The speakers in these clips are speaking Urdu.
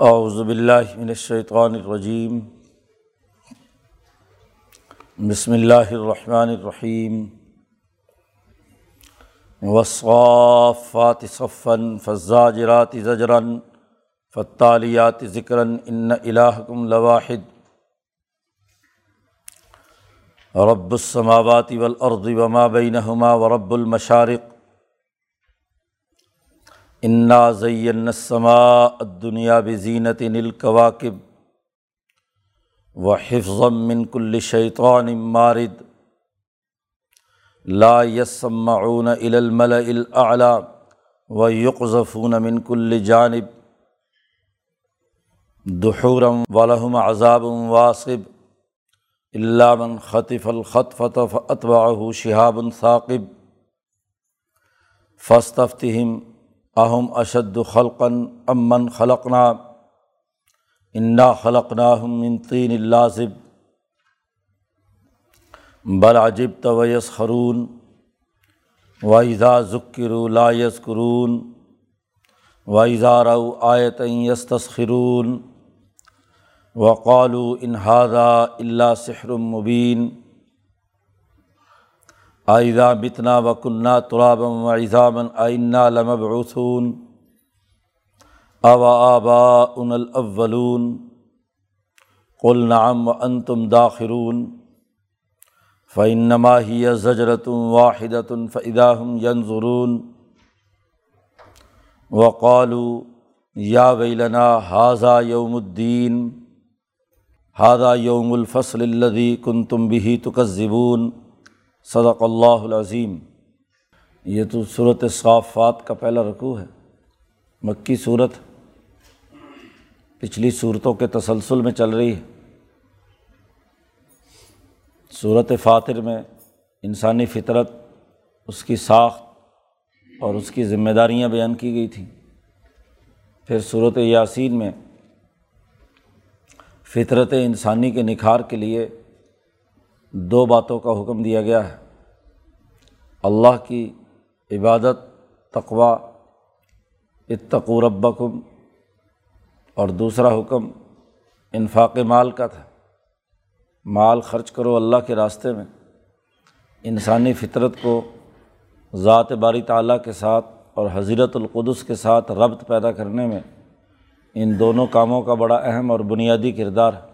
اعوذ باللہ من الشیطان الرجیم۔ بسم اللہ الرحمن الرحیم۔ وصافات صفا، فالزاجرات زجرا فالتالیات ذکرا، ان الہکم لواحد۔ رب السماوات والارض وما بینہما، ورب المشارق۔ انا زین السماء الدنیا بزینت الکواکب و حفظ من کل شیطان مارد لا یسمعون الى الملأ الاعلى و یقذفون من کل جانب دحورا ولہم عذاب واصب الا من خطف الخطفة فاتبعه شهاب ثاقب فاستفتهم اہم اشد خلقن امن خلقنا، انا خلقنا من طین اللازب بل عجب طویس خرون وائزا ذکر لا یذکرون وائزا رو آیت یس تسخرون وقالو انہادا اللہ سحر مبین۔ آئزہ بتنا و ترابم و ایزامن آئنہ لمبعثون اوا آبا ان الاولون قل نعم و انتم داخرون فعنما ہی زجرتم واحدۃ فداہم ینظرون وقالو یا ویلنا حاضہ یوم الدین ہادہ یوم الفصل الدی کن تم بھی تکذبون صدق اللہ العظیم۔ یہ تو صورت صافات کا پہلا رقوع ہے۔ مکی صورت پچھلی صورتوں کے تسلسل میں چل رہی ہے۔ صورت فاتر میں انسانی فطرت، اس کی ساخت اور اس کی ذمہ داریاں بیان کی گئی تھیں۔ پھر صورت یاسین میں فطرت انسانی کے نکھار کے لیے دو باتوں کا حکم دیا گیا ہے۔ اللہ کی عبادت تقوا اتقو ربکم۔ اور دوسرا حکم انفاق مال کا تھا۔ مال خرچ کرو اللہ کے راستے میں۔ انسانی فطرت کو ذات باری تعلیٰ کے ساتھ اور حضرت القدس کے ساتھ ربط پیدا کرنے میں ان دونوں کاموں کا بڑا اہم اور بنیادی کردار ہے۔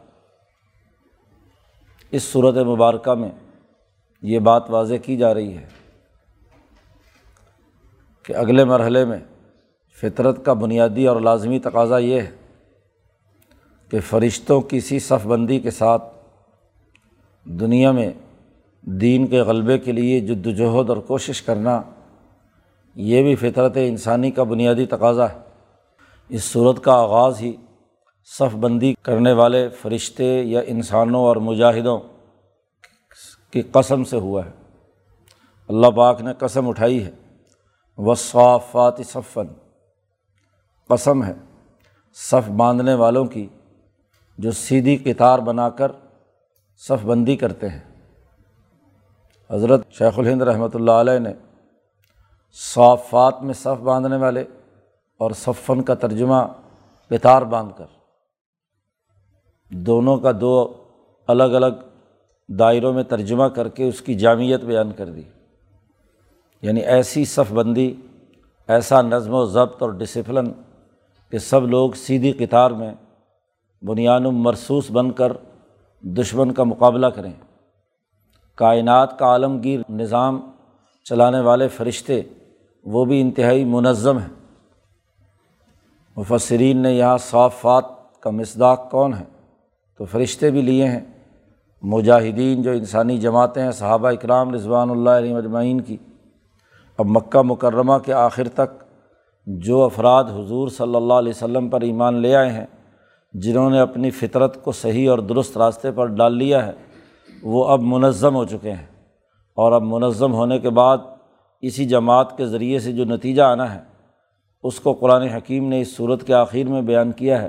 اس صورت مبارکہ میں یہ بات واضح کی جا رہی ہے کہ اگلے مرحلے میں فطرت کا بنیادی اور لازمی تقاضا یہ ہے کہ فرشتوں کی سی صف بندی کے ساتھ دنیا میں دین کے غلبے کے لیے جد وجہد اور کوشش کرنا یہ بھی فطرت انسانی کا بنیادی تقاضا ہے۔ اس صورت کا آغاز ہی صف بندی کرنے والے فرشتے یا انسانوں اور مجاہدوں کی قسم سے ہوا ہے۔ اللہ پاک نے قسم اٹھائی ہے۔ وصافات صفن قسم ہے صف باندھنے والوں کی جو سیدھی کتار بنا کر صف بندی کرتے ہیں۔ حضرت شیخ الہند رحمۃ اللہ علیہ نے صافات میں صف باندھنے والے اور صفن کا ترجمہ کتار باندھ کر دونوں کا دو الگ الگ دائروں میں ترجمہ کر کے اس کی جامعت بیان کر دی۔ یعنی ایسی صف بندی، ایسا نظم و ضبط اور ڈسپلن کہ سب لوگ سیدھی قطار میں بنیاد مرسوس بن کر دشمن کا مقابلہ کریں۔ کائنات کا عالمگیر نظام چلانے والے فرشتے، وہ بھی انتہائی منظم ہیں۔ مفسرین نے یہاں صافات کا مصداق کون ہے؟ تو فرشتے بھی لیے ہیں۔ مجاہدین جو انسانی جماعتیں ہیں، صحابہ اکرام رضوان اللہ علیہ مجمعین کی۔ اب مکہ مکرمہ کے آخر تک جو افراد حضور صلی اللہ علیہ وسلم پر ایمان لے آئے ہیں، جنہوں نے اپنی فطرت کو صحیح اور درست راستے پر ڈال لیا ہے، وہ اب منظم ہو چکے ہیں۔ اور اب منظم ہونے کے بعد اسی جماعت کے ذریعے سے جو نتیجہ آنا ہے، اس کو قرآن حکیم نے اس صورت کے آخر میں بیان کیا ہے۔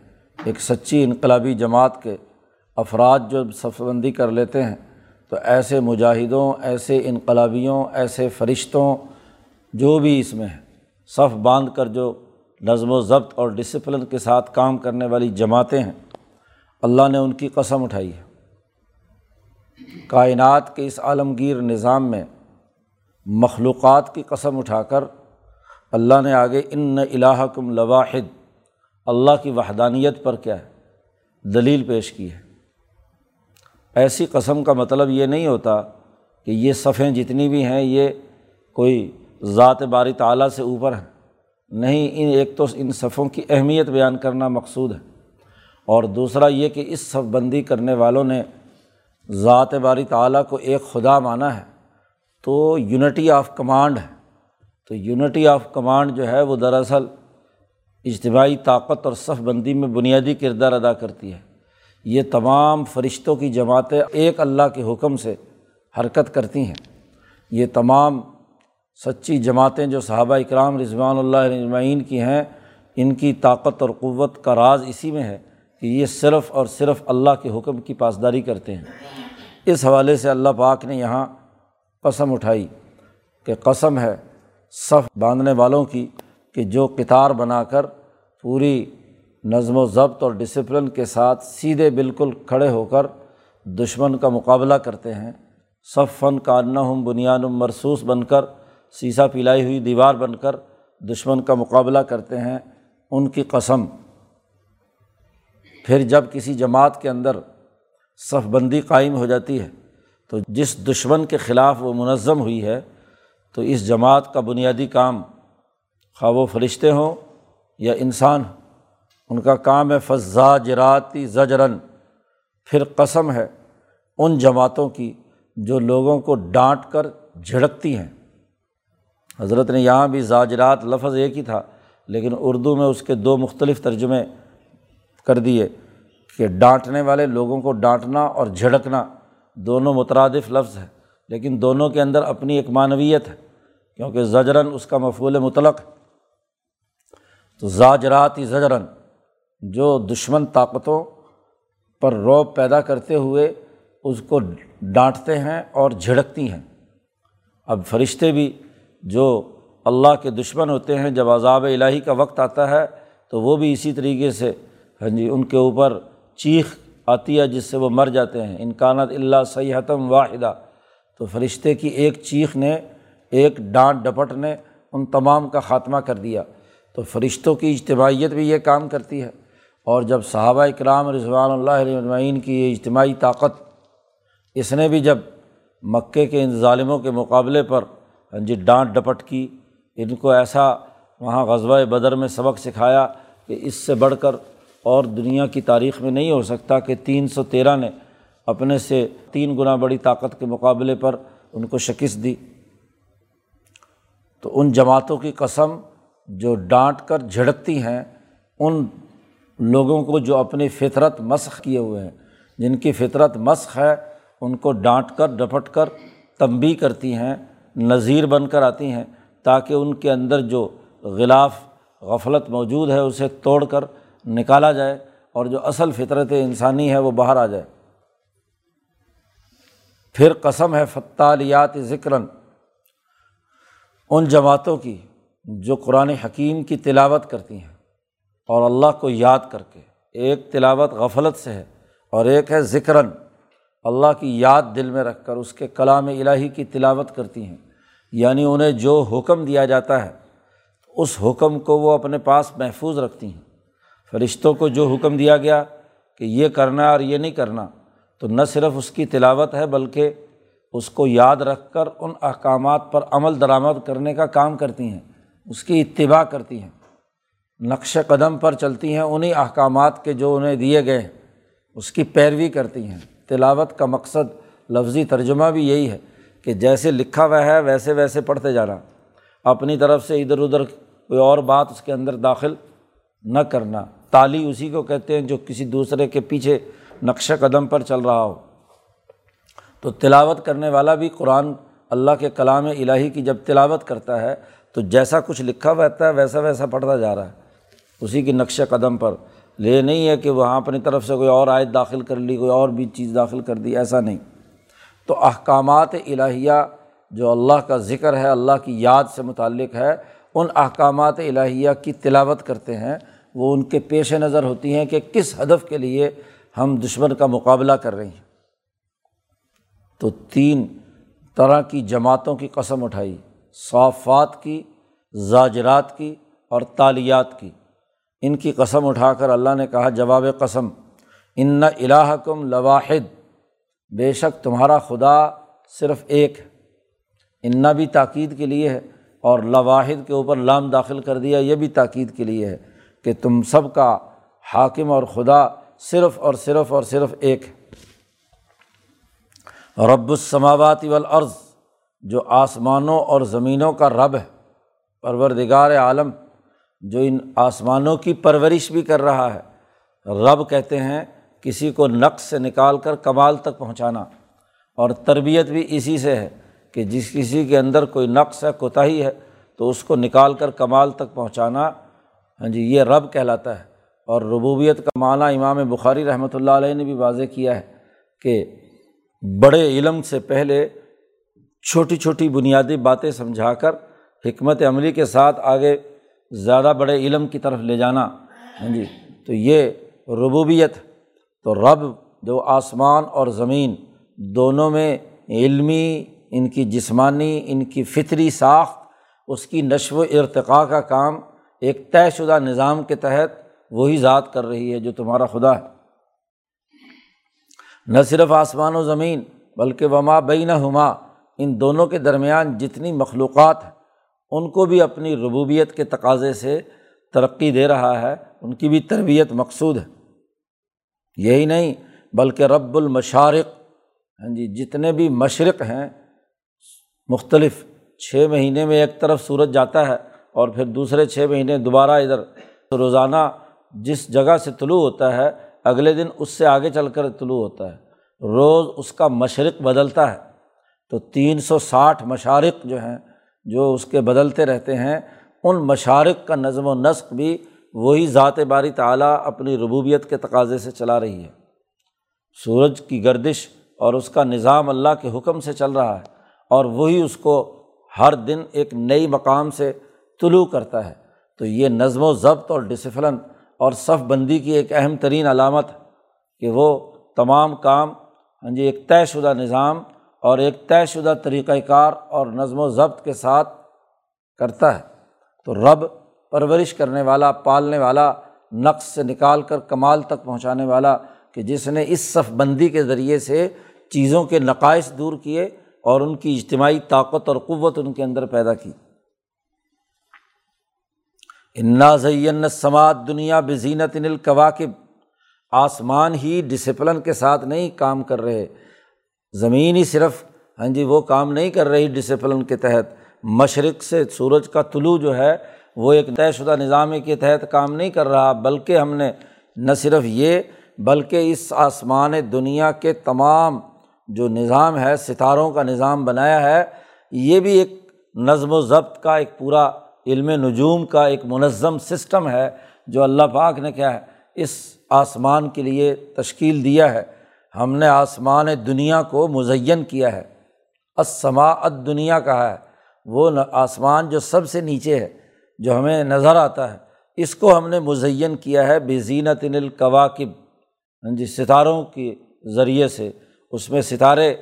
ایک سچی انقلابی جماعت کے افراد جو صف بندی کر لیتے ہیں، تو ایسے مجاہدوں، ایسے انقلابیوں، ایسے فرشتوں جو بھی اس میں ہیں، صف باندھ کر جو نظم و ضبط اور ڈسپلن کے ساتھ کام کرنے والی جماعتیں ہیں، اللہ نے ان کی قسم اٹھائی ہے۔ کائنات کے اس عالمگیر نظام میں مخلوقات کی قسم اٹھا کر اللہ نے آگے، ان الہ کم لواحد اللہ کی وحدانیت پر کیا ہے؟ دلیل پیش کی ہے۔ ایسی قسم کا مطلب یہ نہیں ہوتا کہ یہ صفیں جتنی بھی ہیں، یہ کوئی ذات باری تعلیٰ سے اوپر ہیں۔ نہیں، ان ایک تو ان صفوں کی اہمیت بیان کرنا مقصود ہے۔ اور دوسرا یہ کہ اس صف بندی کرنے والوں نے ذات باری تعلیٰ کو ایک خدا مانا ہے، تو یونٹی آف کمانڈ ہے۔ تو یونٹی آف کمانڈ جو ہے، وہ دراصل اجتماعی طاقت اور صف بندی میں بنیادی کردار ادا کرتی ہے۔ یہ تمام فرشتوں کی جماعتیں ایک اللہ کے حکم سے حرکت کرتی ہیں۔ یہ تمام سچی جماعتیں جو صحابہ اکرام رضوان اللہ رجمعین کی ہیں، ان کی طاقت اور قوت کا راز اسی میں ہے کہ یہ صرف اور صرف اللہ کے حکم کی پاسداری کرتے ہیں۔ اس حوالے سے اللہ پاک نے یہاں قسم اٹھائی کہ قسم ہے صف باندھنے والوں کی۔ کہ جو کتار بنا کر پوری نظم و ضبط اور ڈسپلن کے ساتھ سیدھے بالکل کھڑے ہو کر دشمن کا مقابلہ کرتے ہیں صف فن کاننا ہم بنیاد مرسوس بن کر سیسا پلائی ہوئی دیوار بن کر دشمن کا مقابلہ کرتے ہیں ان کی قسم۔ پھر جب کسی جماعت کے اندر صف بندی قائم ہو جاتی ہے، تو جس دشمن کے خلاف وہ منظم ہوئی ہے، تو اس جماعت کا بنیادی کام خواہ و فرشتے ہوں یا انسان ہوں، ان کا کام ہے فضا جراتی زجرن۔ پھر قسم ہے ان جماعتوں کی جو لوگوں کو ڈانٹ کر جھڑکتی ہیں۔ حضرت نے یہاں بھی زاجرات لفظ ایک ہی تھا، لیکن اردو میں اس کے دو مختلف ترجمے کر دیے کہ ڈانٹنے والے لوگوں کو ڈانٹنا اور جھڑکنا دونوں مترادف لفظ ہے لیکن دونوں کے اندر اپنی ایک معنویت ہے، کیونکہ زجرن اس کا مفول مطلق ہے۔ تو زاجرات ہی زجرن، جو دشمن طاقتوں پر روب پیدا کرتے ہوئے اس کو ڈانٹتے ہیں اور جھڑکتی ہیں۔ اب فرشتے بھی جو اللہ کے دشمن ہوتے ہیں، جب عذاب الٰہی کا وقت آتا ہے، تو وہ بھی اسی طریقے سے ہاں جی ان کے اوپر چیخ آتی ہے، جس سے وہ مر جاتے ہیں۔ انکانت اللہ سیاحتم واحدہ۔ تو فرشتے کی ایک چیخ نے، ایک ڈانٹ ڈپٹ نے ان تمام کا خاتمہ کر دیا۔ تو فرشتوں کی اجتماعیت بھی یہ کام کرتی ہے۔ اور جب صحابہ اکرام رضوان اللہ علیہ کی یہ اجتماعی طاقت، اس نے بھی جب مکے کے ان ظالموں کے مقابلے پر ہاں جی ڈانٹ ڈپٹ کی، ان کو ایسا وہاں غزوہ بدر میں سبق سکھایا کہ اس سے بڑھ کر اور دنیا کی تاریخ میں نہیں ہو سکتا کہ تین سو تیرہ نے اپنے سے تین گنا بڑی طاقت کے مقابلے پر ان کو شکست دی۔ تو ان جماعتوں کی قسم جو ڈانٹ کر جھڑکتی ہیں، ان لوگوں کو جو اپنی فطرت مسخ کیے ہوئے ہیں۔ جن کی فطرت مسخ ہے، ان کو ڈانٹ کر، ڈپٹ کر تنبی کرتی ہیں نظیر بن کر آتی ہیں، تاکہ ان کے اندر جو غلاف، غفلت موجود ہے، اسے توڑ کر نکالا جائے اور جو اصل فطرت انسانی ہے، وہ باہر آ جائے۔ پھر قسم ہے فتالیات ذکراً ان جماعتوں کی۔ جو قرآن حکیم کی تلاوت کرتی ہیں اور اللہ کو یاد کر کے۔ ایک تلاوت غفلت سے ہے اور ایک ہے ذکراً۔ اللہ کی یاد دل میں رکھ کر اس کے کلام الہی کی تلاوت کرتی ہیں۔ یعنی انہیں جو حکم دیا جاتا ہے، اس حکم کو وہ اپنے پاس محفوظ رکھتی ہیں۔ فرشتوں کو جو حکم دیا گیا کہ یہ کرنا اور یہ نہیں کرنا، تو نہ صرف اس کی تلاوت ہے، بلکہ اس کو یاد رکھ کر ان احکامات پر عمل درآمد کرنے کا کام کرتی ہیں۔ اس کی اتباع کرتی ہیں۔ نقش قدم پر چلتی ہیں انہیں احکامات کے جو انہیں دیے گئے ہیں اس کی پیروی کرتی ہیں۔ تلاوت کا مقصد لفظی ترجمہ بھی یہی ہے کہ جیسے لکھا ہوا ہے، ویسے ویسے پڑھتے جانا۔ اپنی طرف سے ادھر ادھر کوئی اور بات اس کے اندر داخل نہ کرنا۔ تالی اسی کو کہتے ہیں جو کسی دوسرے کے پیچھے نقش قدم پر چل رہا ہو۔ تو تلاوت کرنے والا بھی قرآن اللہ کے کلام الہی کی جب تلاوت کرتا ہے تو جیسا کچھ لکھا رہتا ہے، ویسا ویسا پڑھتا جا رہا ہے۔ اسی کی نقش قدم پر۔ لے نہیں ہے کہ وہاں اپنی طرف سے کوئی اور آیت داخل کر لی، کوئی اور بھی چیز داخل کر دی، ایسا نہیں۔ تو احکامات الہیہ جو اللہ کا ذکر ہے، اللہ کی یاد سے متعلق ہے، ان احکامات الہیہ کی تلاوت کرتے ہیں۔ وہ ان کے پیش نظر ہوتی ہیں کہ کس ہدف کے لیے ہم دشمن کا مقابلہ کر رہے ہیں۔ تو تین طرح کی جماعتوں کی قسم اٹھائی۔ صافات کی، زاجرات کی اور تالیات کی۔ ان کی قسم اٹھا کر اللہ نے کہا، جواب قسم، ان الہ کم لواحد۔ بے شک تمہارا خدا صرف ایک ہے۔ انا بھی تاکید کے لیے ہے اور لواحد کے اوپر لام داخل کر دیا، یہ بھی تاکید کے لیے ہے کہ تم سب کا حاکم اور خدا صرف اور صرف اور صرف ایک ہے۔ رب السماوات والارض۔ جو آسمانوں اور زمینوں کا رب ہے، پروردگار عالم، جو ان آسمانوں کی پرورش بھی کر رہا ہے۔ رب کہتے ہیں، کسی کو نقص سے نکال کر کمال تک پہنچانا۔ اور تربیت بھی اسی سے ہے کہ جس کسی کے اندر کوئی نقص ہے، کوتاہی ہے، تو اس کو نکال کر کمال تک پہنچانا۔ ہاں جی یہ رب کہلاتا ہے۔ اور ربوبیت کا معنیٰ امام بخاری رحمۃ اللہ علیہ نے بھی واضح کیا ہے کہ بڑے علم سے پہلے چھوٹی چھوٹی بنیادی باتیں سمجھا کر حکمت عملی کے ساتھ آگے زیادہ بڑے علم کی طرف لے جانا۔ ہاں جی تو یہ ربوبیت، تو رب، جو آسمان اور زمین دونوں میں علمی، ان کی جسمانی، ان کی فطری ساخت، اس کی نشو و ارتقاء کا کام ایک طے شدہ نظام کے تحت وہی ذات کر رہی ہے جو تمہارا خدا ہے۔ نہ صرف آسمان و زمین، بلکہ وما بین ہما ان دونوں کے درمیان جتنی مخلوقات ہیں، ان کو بھی اپنی ربوبیت کے تقاضے سے ترقی دے رہا ہے، ان کی بھی تربیت مقصود ہے۔ یہی نہیں، بلکہ رب المشارق ہاں جی جتنے بھی مشرق ہیں، مختلف چھ مہینے میں ایک طرف سورج جاتا ہے اور پھر دوسرے چھ مہینے دوبارہ ادھر روزانہ جس جگہ سے طلوع ہوتا ہے، اگلے دن اس سے آگے چل کر طلوع ہوتا ہے۔ روز اس کا مشرق بدلتا ہے۔ تو تین سو ساٹھ مشارق جو ہیں، جو اس کے بدلتے رہتے ہیں، ان مشارق کا نظم و نسق بھی وہی ذات باری تعلیٰ اپنی ربوبیت کے تقاضے سے چلا رہی ہے۔ سورج کی گردش اور اس کا نظام اللہ کے حکم سے چل رہا ہے اور وہی اس کو ہر دن ایک نئی مقام سے طلوع کرتا ہے۔ تو یہ نظم و ضبط اور ڈسپلن اور صف بندی کی ایک اہم ترین علامت ہے کہ وہ تمام کام ہاں جی ایک طے شدہ نظام اور ایک طے شدہ طریقۂ کار اور نظم و ضبط کے ساتھ کرتا ہے۔ تو رب پرورش کرنے والا، پالنے والا، نقص سے نکال کر کمال تک پہنچانے والا کہ جس نے اس صف بندی کے ذریعے سے چیزوں کے نقائص دور کیے اور ان کی اجتماعی طاقت اور قوت ان کے اندر پیدا کی۔ انا زین سماعت دنیا بزینت القواقب آسمان ہی ڈسپلن کے ساتھ نہیں کام کر رہے۔ زمین ہی صرف ہاں جی وہ کام نہیں کر رہی ڈسپلن کے تحت۔ مشرق سے سورج کا طلوع جو ہے، وہ ایک طے شدہ نظام کے تحت کام نہیں کر رہا۔ بلکہ ہم نے نہ صرف یہ، بلکہ اس آسمان دنیا کے تمام جو نظام ہے، ستاروں کا نظام بنایا ہے۔ یہ بھی ایک نظم و ضبط کا، ایک پورا علم نجوم کا ایک منظم سسٹم ہے، جو اللہ پاک نے کیا ہے، اس آسمان کے لیے تشکیل دیا ہے۔ ہم نے آسمان دنیا کو مزین کیا ہے اسماعت دنیا کہا ہے۔ وہ آسمان جو سب سے نیچے ہے، جو ہمیں نظر آتا ہے۔ اس کو ہم نے مزین کیا ہے بے زینت القواقب ہاں جی ستاروں کے ذریعے سے۔ اس میں ستارے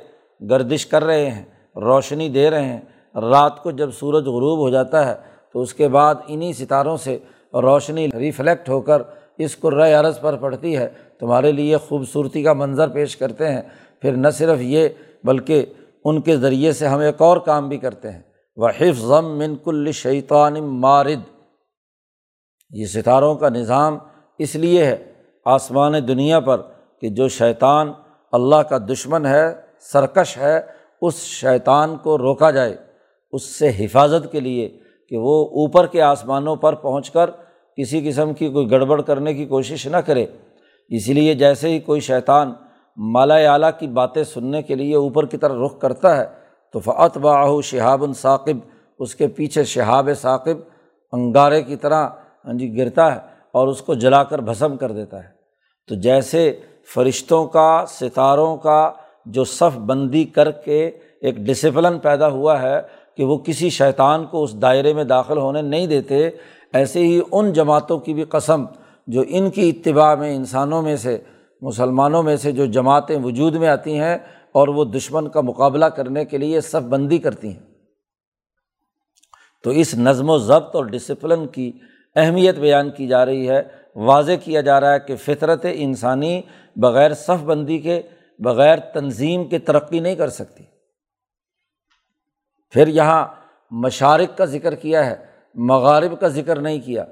گردش کر رہے ہیں، روشنی دے رہے ہیں۔ رات کو جب سورج غروب ہو جاتا ہے، تو اس کے بعد انہیں ستاروں سے روشنی ریفلیکٹ ہو کر اس کو رے عرض پر پڑتی ہے۔ تمہارے لیے خوبصورتی کا منظر پیش کرتے ہیں۔ پھر نہ صرف یہ، بلکہ ان کے ذریعے سے ہم ایک اور کام بھی کرتے ہیں۔ وہ حفظ ضم من کل شیطان مارد۔ یہ ستاروں کا نظام اس لیے ہے آسمان دنیا پر کہ جو شیطان اللہ کا دشمن ہے، سرکش ہے، اس شیطان کو روکا جائے۔ اس سے حفاظت کے لیے کہ وہ اوپر کے آسمانوں پر پہنچ کر کسی قسم کی کوئی گڑبڑ کرنے کی کوشش نہ کرے۔ اسی لیے جیسے ہی کوئی شیطان مالا اعلیٰ کی باتیں سننے کے لیے اوپر کی طرح رخ کرتا ہے، تو فعت باہو شہاب الثاقب اس کے پیچھے شہاب ثاقب انگارے کی طرح ہاں جی گرتا ہے اور اس کو جلا کر بھسم کر دیتا ہے۔ تو جیسے فرشتوں کا، ستاروں کا جو صف بندی کر کے ایک ڈسپلن پیدا ہوا ہے کہ وہ کسی شیطان کو اس دائرے میں داخل ہونے نہیں دیتے، ایسے ہی ان جماعتوں کی بھی قسم جو ان کی اتباع میں انسانوں میں سے، مسلمانوں میں سے جو جماعتیں وجود میں آتی ہیں اور وہ دشمن کا مقابلہ کرنے کے لیے صف بندی کرتی ہیں۔ تو اس نظم و ضبط اور ڈسپلن کی اہمیت بیان کی جا رہی ہے۔ واضح کیا جا رہا ہے کہ فطرت انسانی بغیر صف بندی کے، بغیر تنظیم کے ترقی نہیں کر سکتی۔ پھر یہاں مشارق کا ذکر کیا ہے، مغارب کا ذکر نہیں کیا۔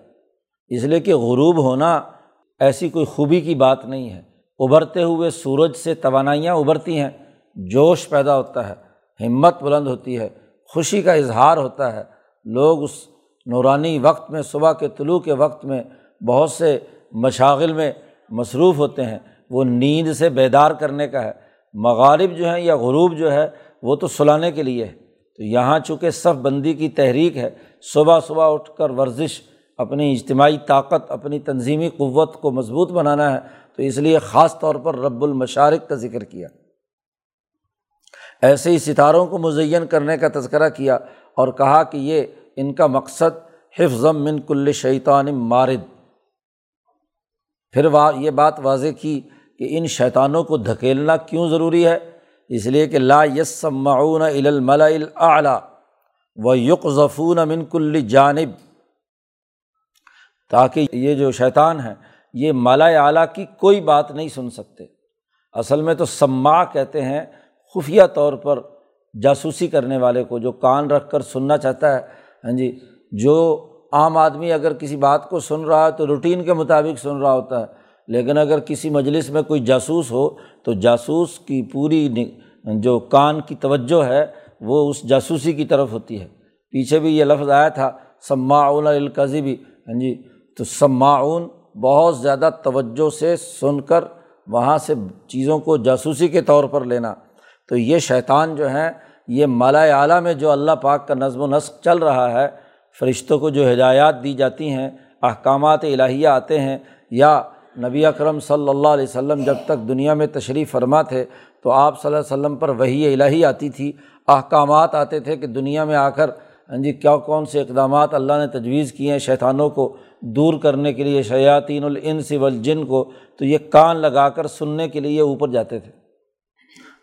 اس لیے کہ غروب ہونا ایسی کوئی خوبی کی بات نہیں ہے۔ ابھرتے ہوئے سورج سے توانائیاں ابھرتی ہیں، جوش پیدا ہوتا ہے، ہمت بلند ہوتی ہے، خوشی کا اظہار ہوتا ہے۔ لوگ اس نورانی وقت میں، صبح کے طلوع کے وقت میں بہت سے مشاغل میں مصروف ہوتے ہیں۔ وہ نیند سے بیدار کرنے کا ہے۔ مغالب جو ہیں یا غروب جو ہے، وہ تو سلانے کے لیے ہے۔ تو یہاں چونکہ صف بندی کی تحریک ہے، صبح صبح اٹھ کر ورزش اپنی اجتماعی طاقت، اپنی تنظیمی قوت کو مضبوط بنانا ہے، تو اس لیے خاص طور پر رب المشارق کا ذکر کیا۔ ایسے ہی ستاروں کو مزین کرنے کا تذکرہ کیا اور کہا کہ یہ ان کا مقصد حفظ من کل شیطان مارد۔ پھر وا، یہ بات واضح کی کہ ان شیطانوں کو دھکیلنا کیوں ضروری ہے؟ اس لیے کہ لا یس معاون الملا اعلیٰ و یق ظفون امن کل جانب۔ تاکہ یہ جو شیطان ہیں، یہ مالا اعلیٰ کی کوئی بات نہیں سن سکتے۔ اصل میں تو سما کہتے ہیں، خفیہ طور پر جاسوسی کرنے والے کو جو کان رکھ کر سننا چاہتا ہے۔ ہاں جی جو عام آدمی اگر کسی بات کو سن رہا ہے تو روٹین کے مطابق سن رہا ہوتا ہے۔ لیکن اگر کسی مجلس میں کوئی جاسوس ہو تو جاسوس کی پوری جو کان کی توجہ ہے، وہ اس جاسوسی کی طرف ہوتی ہے۔ پیچھے بھی یہ لفظ آیا تھا، سماعون القضی بھی ہاں جی تو سماعون بہت زیادہ توجہ سے سن کر وہاں سے چیزوں کو جاسوسی کے طور پر لینا۔ تو یہ شیطان جو ہیں، یہ مالا اعلیٰ میں جو اللہ پاک کا نظم و نسق چل رہا ہے، فرشتوں کو جو ہدایات دی جاتی ہیں، احکامات الہیہ آتے ہیں، یا نبی اکرم صلی اللہ علیہ وسلم جب تک دنیا میں تشریف فرما تھے، تو آپ صلی اللہ علیہ وسلم پر وہی الہی آتی تھی۔ احکامات آتے تھے کہ دنیا میں آ کر ہاں جی کیا کون سے اقدامات اللہ نے تجویز کیے ہیں شیطانوں کو دور کرنے کے لیے، شیاطین الانس والجن کو؟ تو یہ کان لگا کر سننے کے لیے اوپر جاتے تھے۔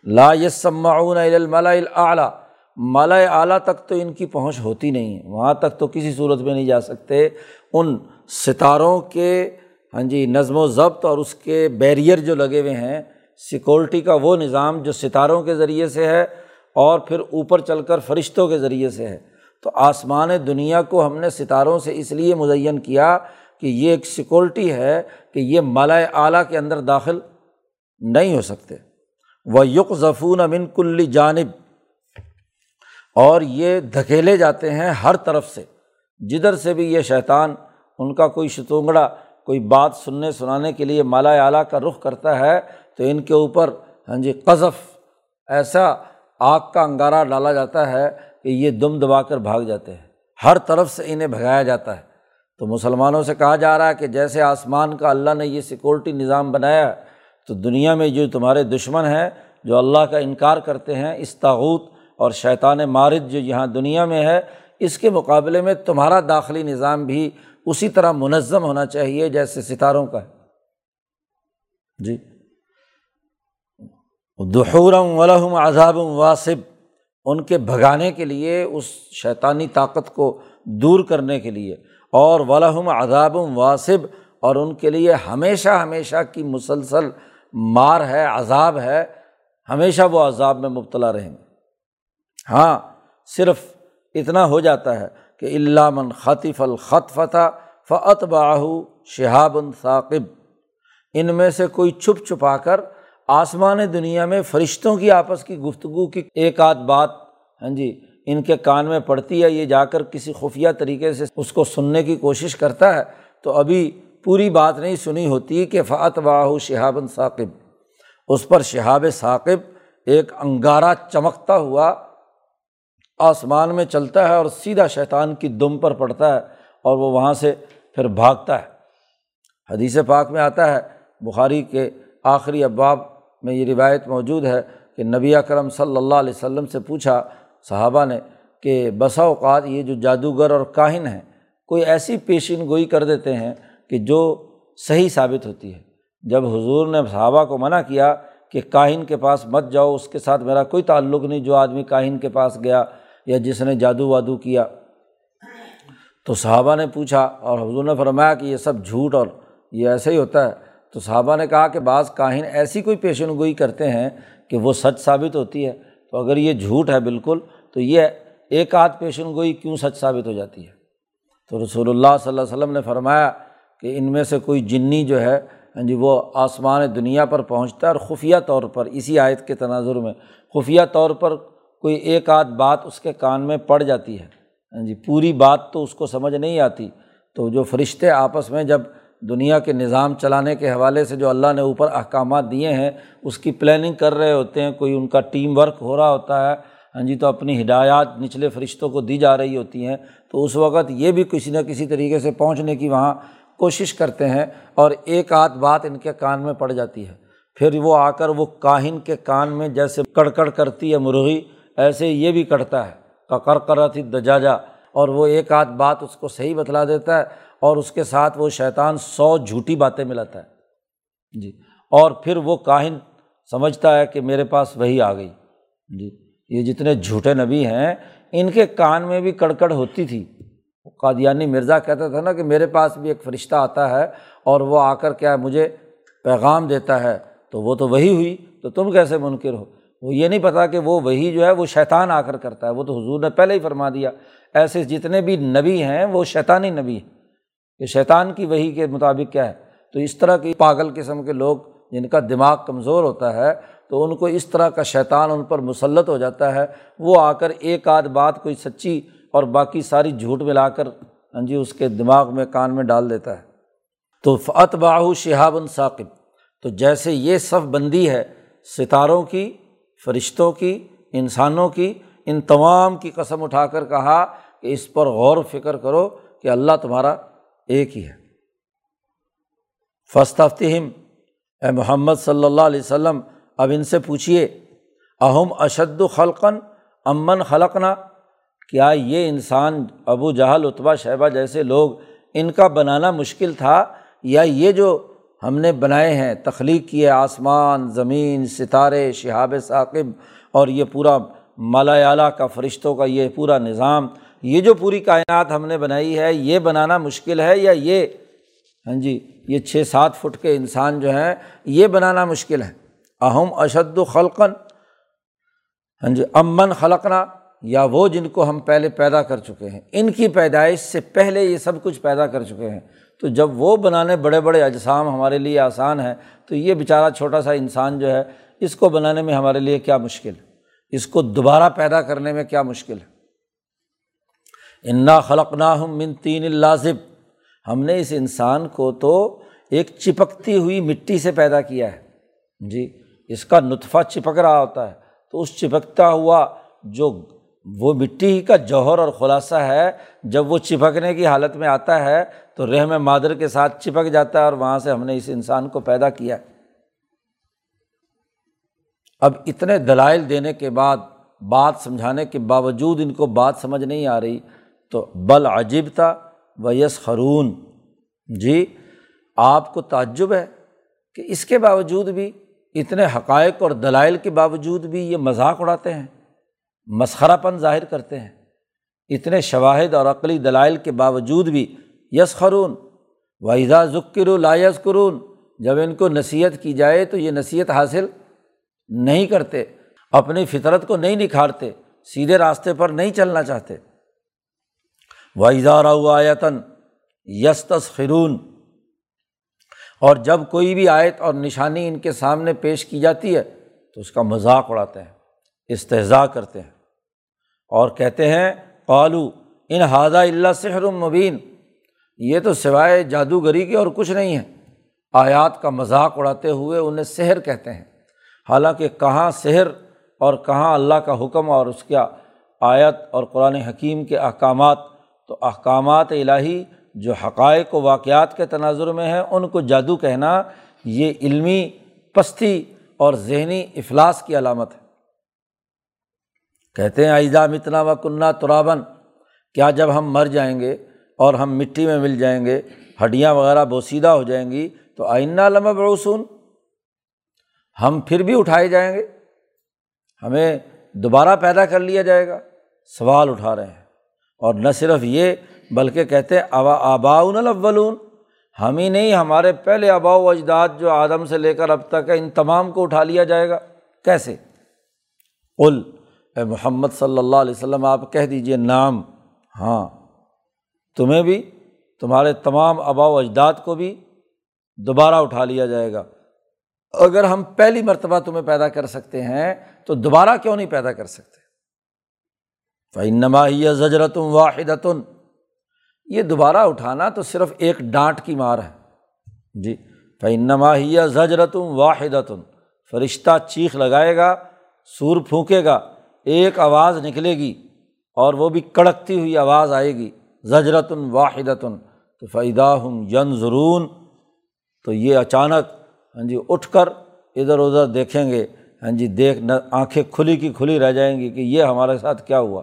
لا یسمعون الملا اعلیٰ مالا اعلیٰ تک تو ان کی پہنچ ہوتی نہیں ہے، وہاں تک تو کسی صورت میں نہیں جا سکتے۔ ان ستاروں کے ہاں جی نظم و ضبط اور اس کے بیریئر جو لگے ہوئے ہیں، سیکورٹی کا وہ نظام جو ستاروں کے ذریعے سے ہے اور پھر اوپر چل کر فرشتوں کے ذریعے سے ہے۔ تو آسمان دنیا کو ہم نے ستاروں سے اس لیے مزین کیا کہ یہ ایک سیکورٹی ہے کہ یہ مالا اعلیٰ کے اندر داخل نہیں ہو سکتے۔ وہ یق ظفون امن کلی جانب۔ اور یہ دھکیلے جاتے ہیں ہر طرف سے۔ جدھر سے بھی یہ شیطان ان کا کوئی شتونگڑا، کوئی بات سننے سنانے کے لیے مالا اعلیٰ کا رخ کرتا ہے، تو ان کے اوپر ہاں جی قذف، ایسا آگ کا انگارہ ڈالا جاتا ہے کہ یہ دم دبا کر بھاگ جاتے ہیں۔ ہر طرف سے انہیں بھگایا جاتا ہے۔ تو مسلمانوں سے کہا جا رہا ہے کہ جیسے آسمان کا اللہ نے یہ سیکورٹی نظام بنایا تو دنیا میں جو تمہارے دشمن ہیں، جو اللہ کا انکار کرتے ہیں، اس تاوت اور شیطان مارد جو یہاں دنیا میں ہے، اس کے مقابلے میں تمہارا داخلی نظام بھی اسی طرح منظم ہونا چاہیے جیسے ستاروں کا ہے۔ جی۔ دحورم ولحم عذاب واسب۔ ان کے بھگانے کے لیے، اس شیطانی طاقت کو دور کرنے کے لیے۔ اور ولحم عذاب واسب اور ان کے لیے ہمیشہ ہمیشہ کی مسلسل مار ہے، عذاب ہے۔ ہمیشہ وہ عذاب میں مبتلا رہیں گے۔ ہاں صرف اتنا ہو جاتا ہے کہ علامن خطف الخط فتح فعت باہو شہاب ثاقب۔ ان میں سے کوئی چھپ چھپا کر آسمان دنیا میں فرشتوں کی آپس کی گفتگو کی ایک آدھ بات ہاں جی ان کے کان میں پڑتی ہے، یہ جا کر کسی خفیہ طریقے سے اس کو سننے کی کوشش کرتا ہے، تو ابھی پوری بات نہیں سنی ہوتی کہ فعت واہ شہابن ثاقب۔ اس پر شہاب ثاقب ایک انگارہ چمکتا ہوا آسمان میں چلتا ہے اور سیدھا شیطان کی دم پر پڑتا ہے اور وہ وہاں سے پھر بھاگتا ہے۔ حدیث پاک میں آتا ہے، بخاری کے آخری اباب میں یہ روایت موجود ہے کہ نبی اکرم صلی اللہ علیہ وسلم سے پوچھا، صحابہ نے کہ بسا اوقات یہ جو جادوگر اور کاہن ہیں، کوئی ایسی پیشین گوئی کر دیتے ہیں کہ جو صحیح ثابت ہوتی ہے؟ جب حضور نے صحابہ کو منع کیا کہ کاہن کے پاس مت جاؤ، اس کے ساتھ میرا کوئی تعلق نہیں، جو آدمی کاہن کے پاس گیا یا جس نے جادو وادو کیا۔ تو صحابہ نے پوچھا اور حضور نے فرمایا کہ یہ سب جھوٹ اور یہ ایسے ہی ہوتا ہے۔ تو صحابہ نے کہا کہ بعض کاہن ایسی کوئی پیشن گوئی کرتے ہیں کہ وہ سچ ثابت ہوتی ہے۔ تو اگر یہ جھوٹ ہے بالکل تو یہ ایک آدھ پیشن گوئی کیوں سچ ثابت ہو جاتی ہے؟ تو رسول اللہ صلی اللہ علیہ وسلم نے فرمایا کہ ان میں سے کوئی جنی جو ہے ہاں جی وہ آسمان دنیا پر پہنچتا ہے اور خفیہ طور پر، اسی آیت کے تناظر میں، خفیہ طور پر کوئی ایک آدھ بات اس کے کان میں پڑ جاتی ہے۔ ہاں جی پوری بات تو اس کو سمجھ نہیں آتی۔ تو جو فرشتے آپس میں جب دنیا کے نظام چلانے کے حوالے سے جو اللہ نے اوپر احکامات دیے ہیں، اس کی پلاننگ کر رہے ہوتے ہیں، کوئی ان کا ٹیم ورک ہو رہا ہوتا ہے ہاں جی تو اپنی ہدایات نچلے فرشتوں کو دی جا رہی ہوتی ہیں۔ تو اس وقت یہ بھی کسی نہ کسی طریقے سے پہنچنے کی وہاں کوشش کرتے ہیں اور ایک آدھ بات ان کے کان میں پڑ جاتی ہے۔ پھر وہ آ کر وہ کاہن کے کان میں جیسے کڑکڑ کرتی ہے مرغی، ایسے یہ بھی کٹتا ہے۔ ککر کرتی دجاجا اور وہ ایک آدھ بات اس کو صحیح بتلا دیتا ہے اور اس کے ساتھ وہ شیطان سو جھوٹی باتیں ملاتا ہے۔ جی۔ اور پھر وہ کاہن سمجھتا ہے کہ میرے پاس وہی آ گئی۔ جی۔ یہ جتنے جھوٹے نبی ہیں، ان کے کان میں بھی کڑکڑ ہوتی تھی۔ قادیانی مرزا کہتا تھا نا کہ میرے پاس بھی ایک فرشتہ آتا ہے اور وہ آ کر کیا مجھے پیغام دیتا ہے۔ تو وہ تو وہی ہوئی، تو تم کیسے منکر ہو؟ وہ یہ نہیں پتا کہ وہ وہی جو ہے، وہ شیطان آ کر کرتا ہے۔ وہ تو حضور نے پہلے ہی فرما دیا۔ ایسے جتنے بھی نبی ہیں وہ شیطانی نبی ہیں۔ کہ شیطان کی وہی کے مطابق کیا ہے؟ تو اس طرح کی پاگل قسم کے لوگ جن کا دماغ کمزور ہوتا ہے تو ان کو اس طرح کا شیطان ان پر مسلط ہو جاتا ہے۔ وہ آ کر ایک آدھ بات کوئی سچی اور باقی ساری جھوٹ ملا کر ہاں جی اس کے دماغ میں، کان میں ڈال دیتا ہے۔ تو فت باہو شہاب ثاقب۔ تو جیسے یہ صف بندی ہے ستاروں کی، فرشتوں کی، انسانوں کی، ان تمام کی قسم اٹھا کر کہا کہ اس پر غور و فکر کرو کہ اللہ تمہارا ایک ہی ہے۔ فستفتہم اے محمد صلی اللہ علیہ وسلم، اب ان سے پوچھیے اہم اشد خلقن امن خلقنا؟ کیا یہ انسان ابو جہل اتبا شہبہ جیسے لوگ ان کا بنانا مشکل تھا؟ یا یہ جو ہم نے بنائے ہیں، تخلیق کیے آسمان، زمین، ستارے، شہاب ثاقب، اور یہ پورا مالا اعلیٰ کا فرشتوں کا یہ پورا نظام یہ جو پوری کائنات ہم نے بنائی ہے، یہ بنانا مشکل ہے یا یہ؟ ہاں جی یہ چھ سات فٹ کے انسان جو ہیں، یہ بنانا مشکل ہے۔ اہم اشد خلقن ہاں جی امن خلقنا، یا وہ جن کو ہم پہلے پیدا کر چکے ہیں۔ ان کی پیدائش سے پہلے یہ سب کچھ پیدا کر چکے ہیں۔ تو جب وہ بنانے بڑے بڑے اجسام ہمارے لیے آسان ہے تو یہ بیچارہ چھوٹا سا انسان جو ہے، اس کو بنانے میں ہمارے لیے کیا مشکل؟ ہے اس کو دوبارہ پیدا کرنے میں کیا مشکل؟ ہے انا خلق نہ ہم من تین لازب۔ ہم نے اس انسان کو تو ایک چپکتی ہوئی مٹی سے پیدا کیا ہے۔ جی اس کا نطفہ چپک رہا ہوتا ہے۔ تو اس چپکتا ہوا جو وہ مٹی کا جوہر اور خلاصہ ہے، جب وہ چپکنے کی حالت میں آتا ہے، تو رحم مادر کے ساتھ چپک جاتا ہے اور وہاں سے ہم نے اس انسان کو پیدا کیا۔ اب اتنے دلائل دینے کے بعد، بات سمجھانے کے باوجود ان کو بات سمجھ نہیں آ رہی۔ تو بل عجیب تھا ویس خرون جی آپ کو تعجب ہے کہ اس کے باوجود بھی اتنے حقائق اور دلائل کے باوجود بھی یہ مذاق اڑاتے ہیں مسخرہ پن ظاہر کرتے ہیں۔ اتنے شواہد اور عقلی دلائل کے باوجود بھی یس خرون وحیدہ ذکر لا یس قرون جب ان کو نصیحت کی جائے تو یہ نصیحت حاصل نہیں کرتے، اپنی فطرت کو نہیں نکھارتے، سیدھے راستے پر نہیں چلنا چاہتے۔ وحیدہ آیتن یس خرون اور جب کوئی بھی آیت اور نشانی ان کے سامنے پیش کی جاتی ہے، تو اس کا مذاق اڑاتے ہیں استحضاء کرتے ہیں اور کہتے ہیں قالو ان ہادہ اللہ سحر مبین، یہ تو سوائے جادوگری کے اور کچھ نہیں ہے۔ آیات کا مذاق اڑاتے ہوئے انہیں سحر کہتے ہیں۔ حالانکہ کہاں سحر اور کہاں اللہ کا حکم اور اس کا آیت اور قرآن حکیم کے احکامات تو احکامات الہی جو حقائق و واقعات کے تناظر میں ہیں، ان کو جادو کہنا یہ علمی پستی اور ذہنی افلاس کی علامت ہے۔ کہتے ہیں، ایزا متنا و کنہ ترابن کیا جب ہم مر جائیں گے اور ہم مٹی میں مل جائیں گے، ہڈیاں وغیرہ بوسیدہ ہو جائیں گی، تو آئینہ لمبا بروسون ہم پھر بھی اٹھائے جائیں گے؟ ہمیں دوبارہ پیدا کر لیا جائے گا؟ سوال اٹھا رہے ہیں۔ اور نہ صرف یہ، بلکہ کہتے ابا آباؤن الاولون؟ ہم ہی نہیں، ہمارے پہلے آبا و اجداد جو آدم سے لے کر اب تک ہے، ان تمام کو اٹھا لیا جائے گا۔ کیسے؟ قل، اے محمد صلی اللہ علیہ وسلم، آپ کہہ دیجیے نام ہاں تمہیں بھی، تمہارے تمام آبا و اجداد کو بھی دوبارہ اٹھا لیا جائے گا۔ اگر ہم پہلی مرتبہ تمہیں پیدا کر سکتے ہیں، تو دوبارہ کیوں نہیں پیدا کر سکتے؟ فنما ہی زجرت یہ دوبارہ اٹھانا تو صرف ایک ڈانٹ کی مار ہے۔ جی۔ فنما ہی زجرت فرشتہ چیخ لگائے گا، سور پھونکے گا، ایک آواز نکلے گی اور وہ بھی کڑکتی ہوئی آواز آئے گی زجرت واحد تو فیدا ہوں ین ضرون تو یہ اچانک ہاں جی اٹھ کر ادھر ادھر دیکھیں گے۔ ہاں جی دیکھ، نہ، آنکھیں کھلی کی کھلی رہ جائیں گی کہ یہ ہمارے ساتھ کیا ہوا۔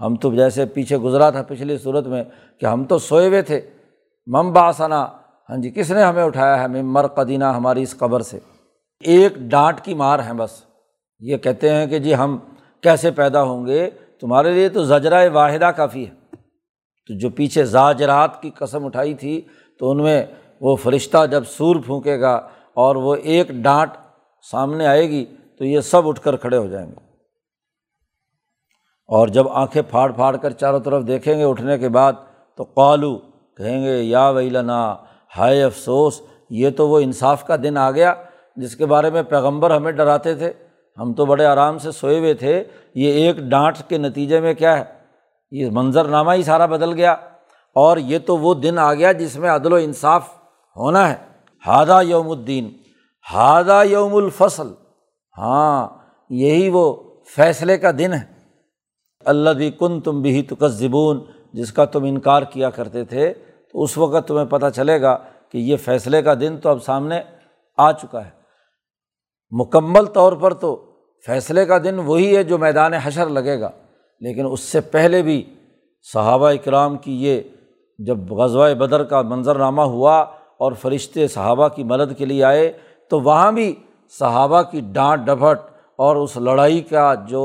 ہم تو جیسے پیچھے گزرا تھا پچھلی صورت میں کہ ہم تو سوئے ہوئے تھے۔ مم باسنا ہاں جی کس نے ہمیں اٹھایا ہے؟ ممر قدینہ ہماری اس قبر سے۔ ایک ڈانٹ کی مار ہے بس۔ یہ کہتے ہیں کہ جی ہم کیسے پیدا ہوں گے؟ تمہارے لیے تو زجرۂ واحدہ کافی ہے۔ تو جو پیچھے زاجرات کی قسم اٹھائی تھی، تو ان میں وہ فرشتہ جب سور پھونکے گا اور وہ ایک ڈانٹ سامنے آئے گی، تو یہ سب اٹھ کر کھڑے ہو جائیں گے۔ اور جب آنکھیں پھاڑ پھاڑ کر چاروں طرف دیکھیں گے اٹھنے کے بعد تو قالو کہیں گے، یا ویلنا، ہائے افسوس، یہ تو وہ انصاف کا دن آ گیا جس کے بارے میں پیغمبر ہمیں ڈراتے تھے۔ ہم تو بڑے آرام سے سوئے ہوئے تھے۔ یہ ایک ڈانٹ کے نتیجے میں کیا ہے؟ یہ منظر نامہ ہی سارا بدل گیا۔ اور یہ تو وہ دن آ گیا جس میں عدل و انصاف ہونا ہے۔ ہادہ یوم الدین ہادہ یوم الفصل۔ ہاں یہی وہ فیصلے کا دن ہے۔ اللہ بھی کن تم بھی تو زبون جس کا تم انکار کیا کرتے تھے، تو اس وقت تمہیں پتہ چلے گا کہ یہ فیصلے کا دن تو اب سامنے آ چکا ہے۔ مکمل طور پر تو فیصلے کا دن وہی ہے جو میدان حشر لگے گا، لیکن اس سے پہلے بھی صحابہ اکرام کی یہ جب غزوہ بدر کا منظرنامہ ہوا اور فرشتے صحابہ کی مدد کے لیے آئے، تو وہاں بھی صحابہ کی ڈانٹ ڈپٹ اور اس لڑائی کا جو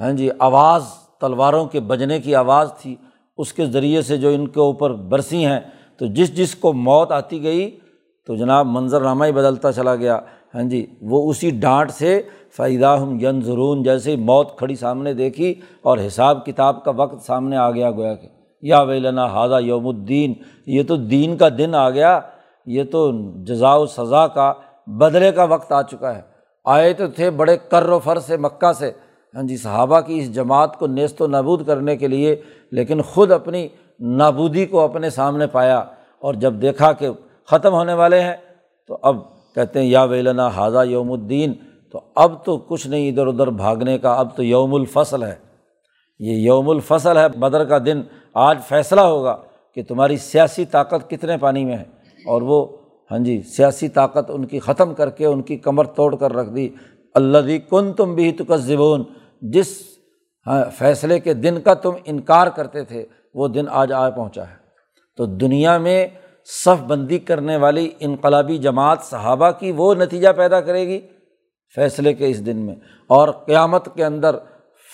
ہیں جی آواز تلواروں کے بجنے کی آواز تھی، اس کے ذریعے سے جو ان کے اوپر برسی ہیں، تو جس جس کو موت آتی گئی، تو جناب منظرنامہ ہی بدلتا چلا گیا۔ ہاں جی وہ اسی ڈانٹ سے فائدہ ہم ین ضرون جیسے موت کھڑی سامنے دیکھی اور حساب کتاب کا وقت سامنے آ گیا گویا کہ یا ویلنا ہادہ یوم الدین، یہ تو دین کا دن آ گیا، یہ تو جزا و سزا کا بدلے کا وقت آ چکا ہے۔ آئے تو تھے بڑے کر و فر سے، مکہ سے ہاں جی صحابہ کی اس جماعت کو نیست و نابود کرنے کے لیے، لیکن خود اپنی نابودی کو اپنے سامنے پایا اور جب دیکھا کہ ختم ہونے والے ہیں، تو اب کہتے ہیں، یا ویلنا حاضہ یوم الدین، تو اب تو کچھ نہیں ادھر ادھر بھاگنے کا، اب تو یوم الفصل ہے۔ یہ یوم الفصل ہے، بدر کا دن، آج فیصلہ ہوگا کہ تمہاری سیاسی طاقت کتنے پانی میں ہے۔ اور وہ ہاں جی سیاسی طاقت ان کی ختم کر کے ان کی کمر توڑ کر رکھ دی۔ اللہ کن تم بھی تو زبون جس فیصلے کے دن کا تم انکار کرتے تھے، وہ دن آج آ پہنچا ہے۔ تو دنیا میں صف بندی کرنے والی انقلابی جماعت صحابہ کی وہ نتیجہ پیدا کرے گی فیصلے کے اس دن میں۔ اور قیامت کے اندر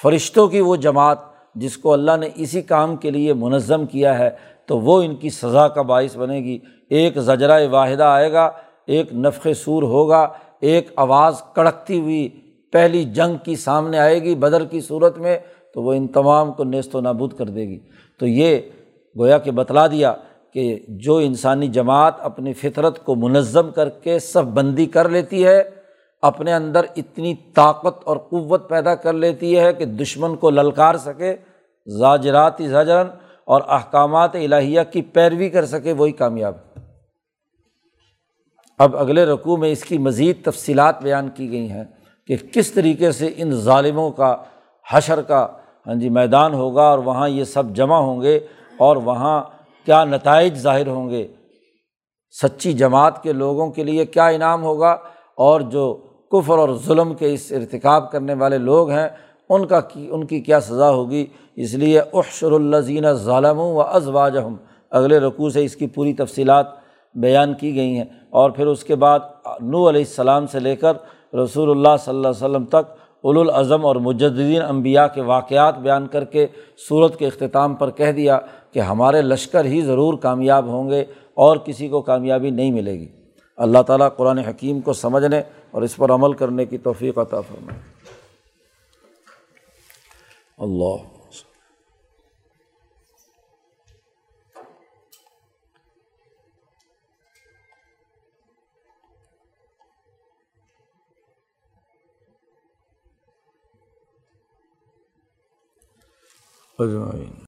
فرشتوں کی وہ جماعت جس کو اللہ نے اسی کام کے لیے منظم کیا ہے، تو وہ ان کی سزا کا باعث بنے گی۔ ایک زجرۂ واحدہ آئے گا، ایک نفق سور ہوگا ایک آواز کڑکتی ہوئی پہلی جنگ کی سامنے آئے گی بدر کی صورت میں، تو وہ ان تمام کو نیست و نابود کر دے گی۔ تو یہ گویا کہ بتلا دیا کہ جو انسانی جماعت اپنی فطرت کو منظم کر کے صف بندی کر لیتی ہے، اپنے اندر اتنی طاقت اور قوت پیدا کر لیتی ہے کہ دشمن کو للکار سکے زاجراتی زاجرن اور احکامات الہیہ کی پیروی کر سکے، وہی کامیاب۔ ہے اب اگلے رقوع میں اس کی مزید تفصیلات بیان کی گئی ہیں کہ کس طریقے سے ان ظالموں کا حشر کا ہاں جی میدان ہوگا اور وہاں یہ سب جمع ہوں گے اور وہاں کیا نتائج ظاہر ہوں گے۔ سچی جماعت کے لوگوں کے لیے کیا انعام ہوگا اور جو کفر اور ظلم کے اس ارتکاب کرنے والے لوگ ہیں، ان کا کی، ان کی کیا سزا ہوگی؟ اس لیے احشر الزین ظالم و ازواجہم اگلے رقوع سے اس کی پوری تفصیلات بیان کی گئی ہیں۔ اور پھر اس کے بعد نو علیہ السلام سے لے کر رسول اللہ صلی اللہ علیہ وسلم تک الاظم اور مجدین انبیاء کے واقعات بیان کر کے صورت کے اختتام پر کہہ دیا کہ ہمارے لشکر ہی ضرور کامیاب ہوں گے اور کسی کو کامیابی نہیں ملے گی۔ اللہ تعالیٰ قرآن حکیم کو سمجھنے اور اس پر عمل کرنے کی توفیق عطا فرمائے۔ اللہ اجمعین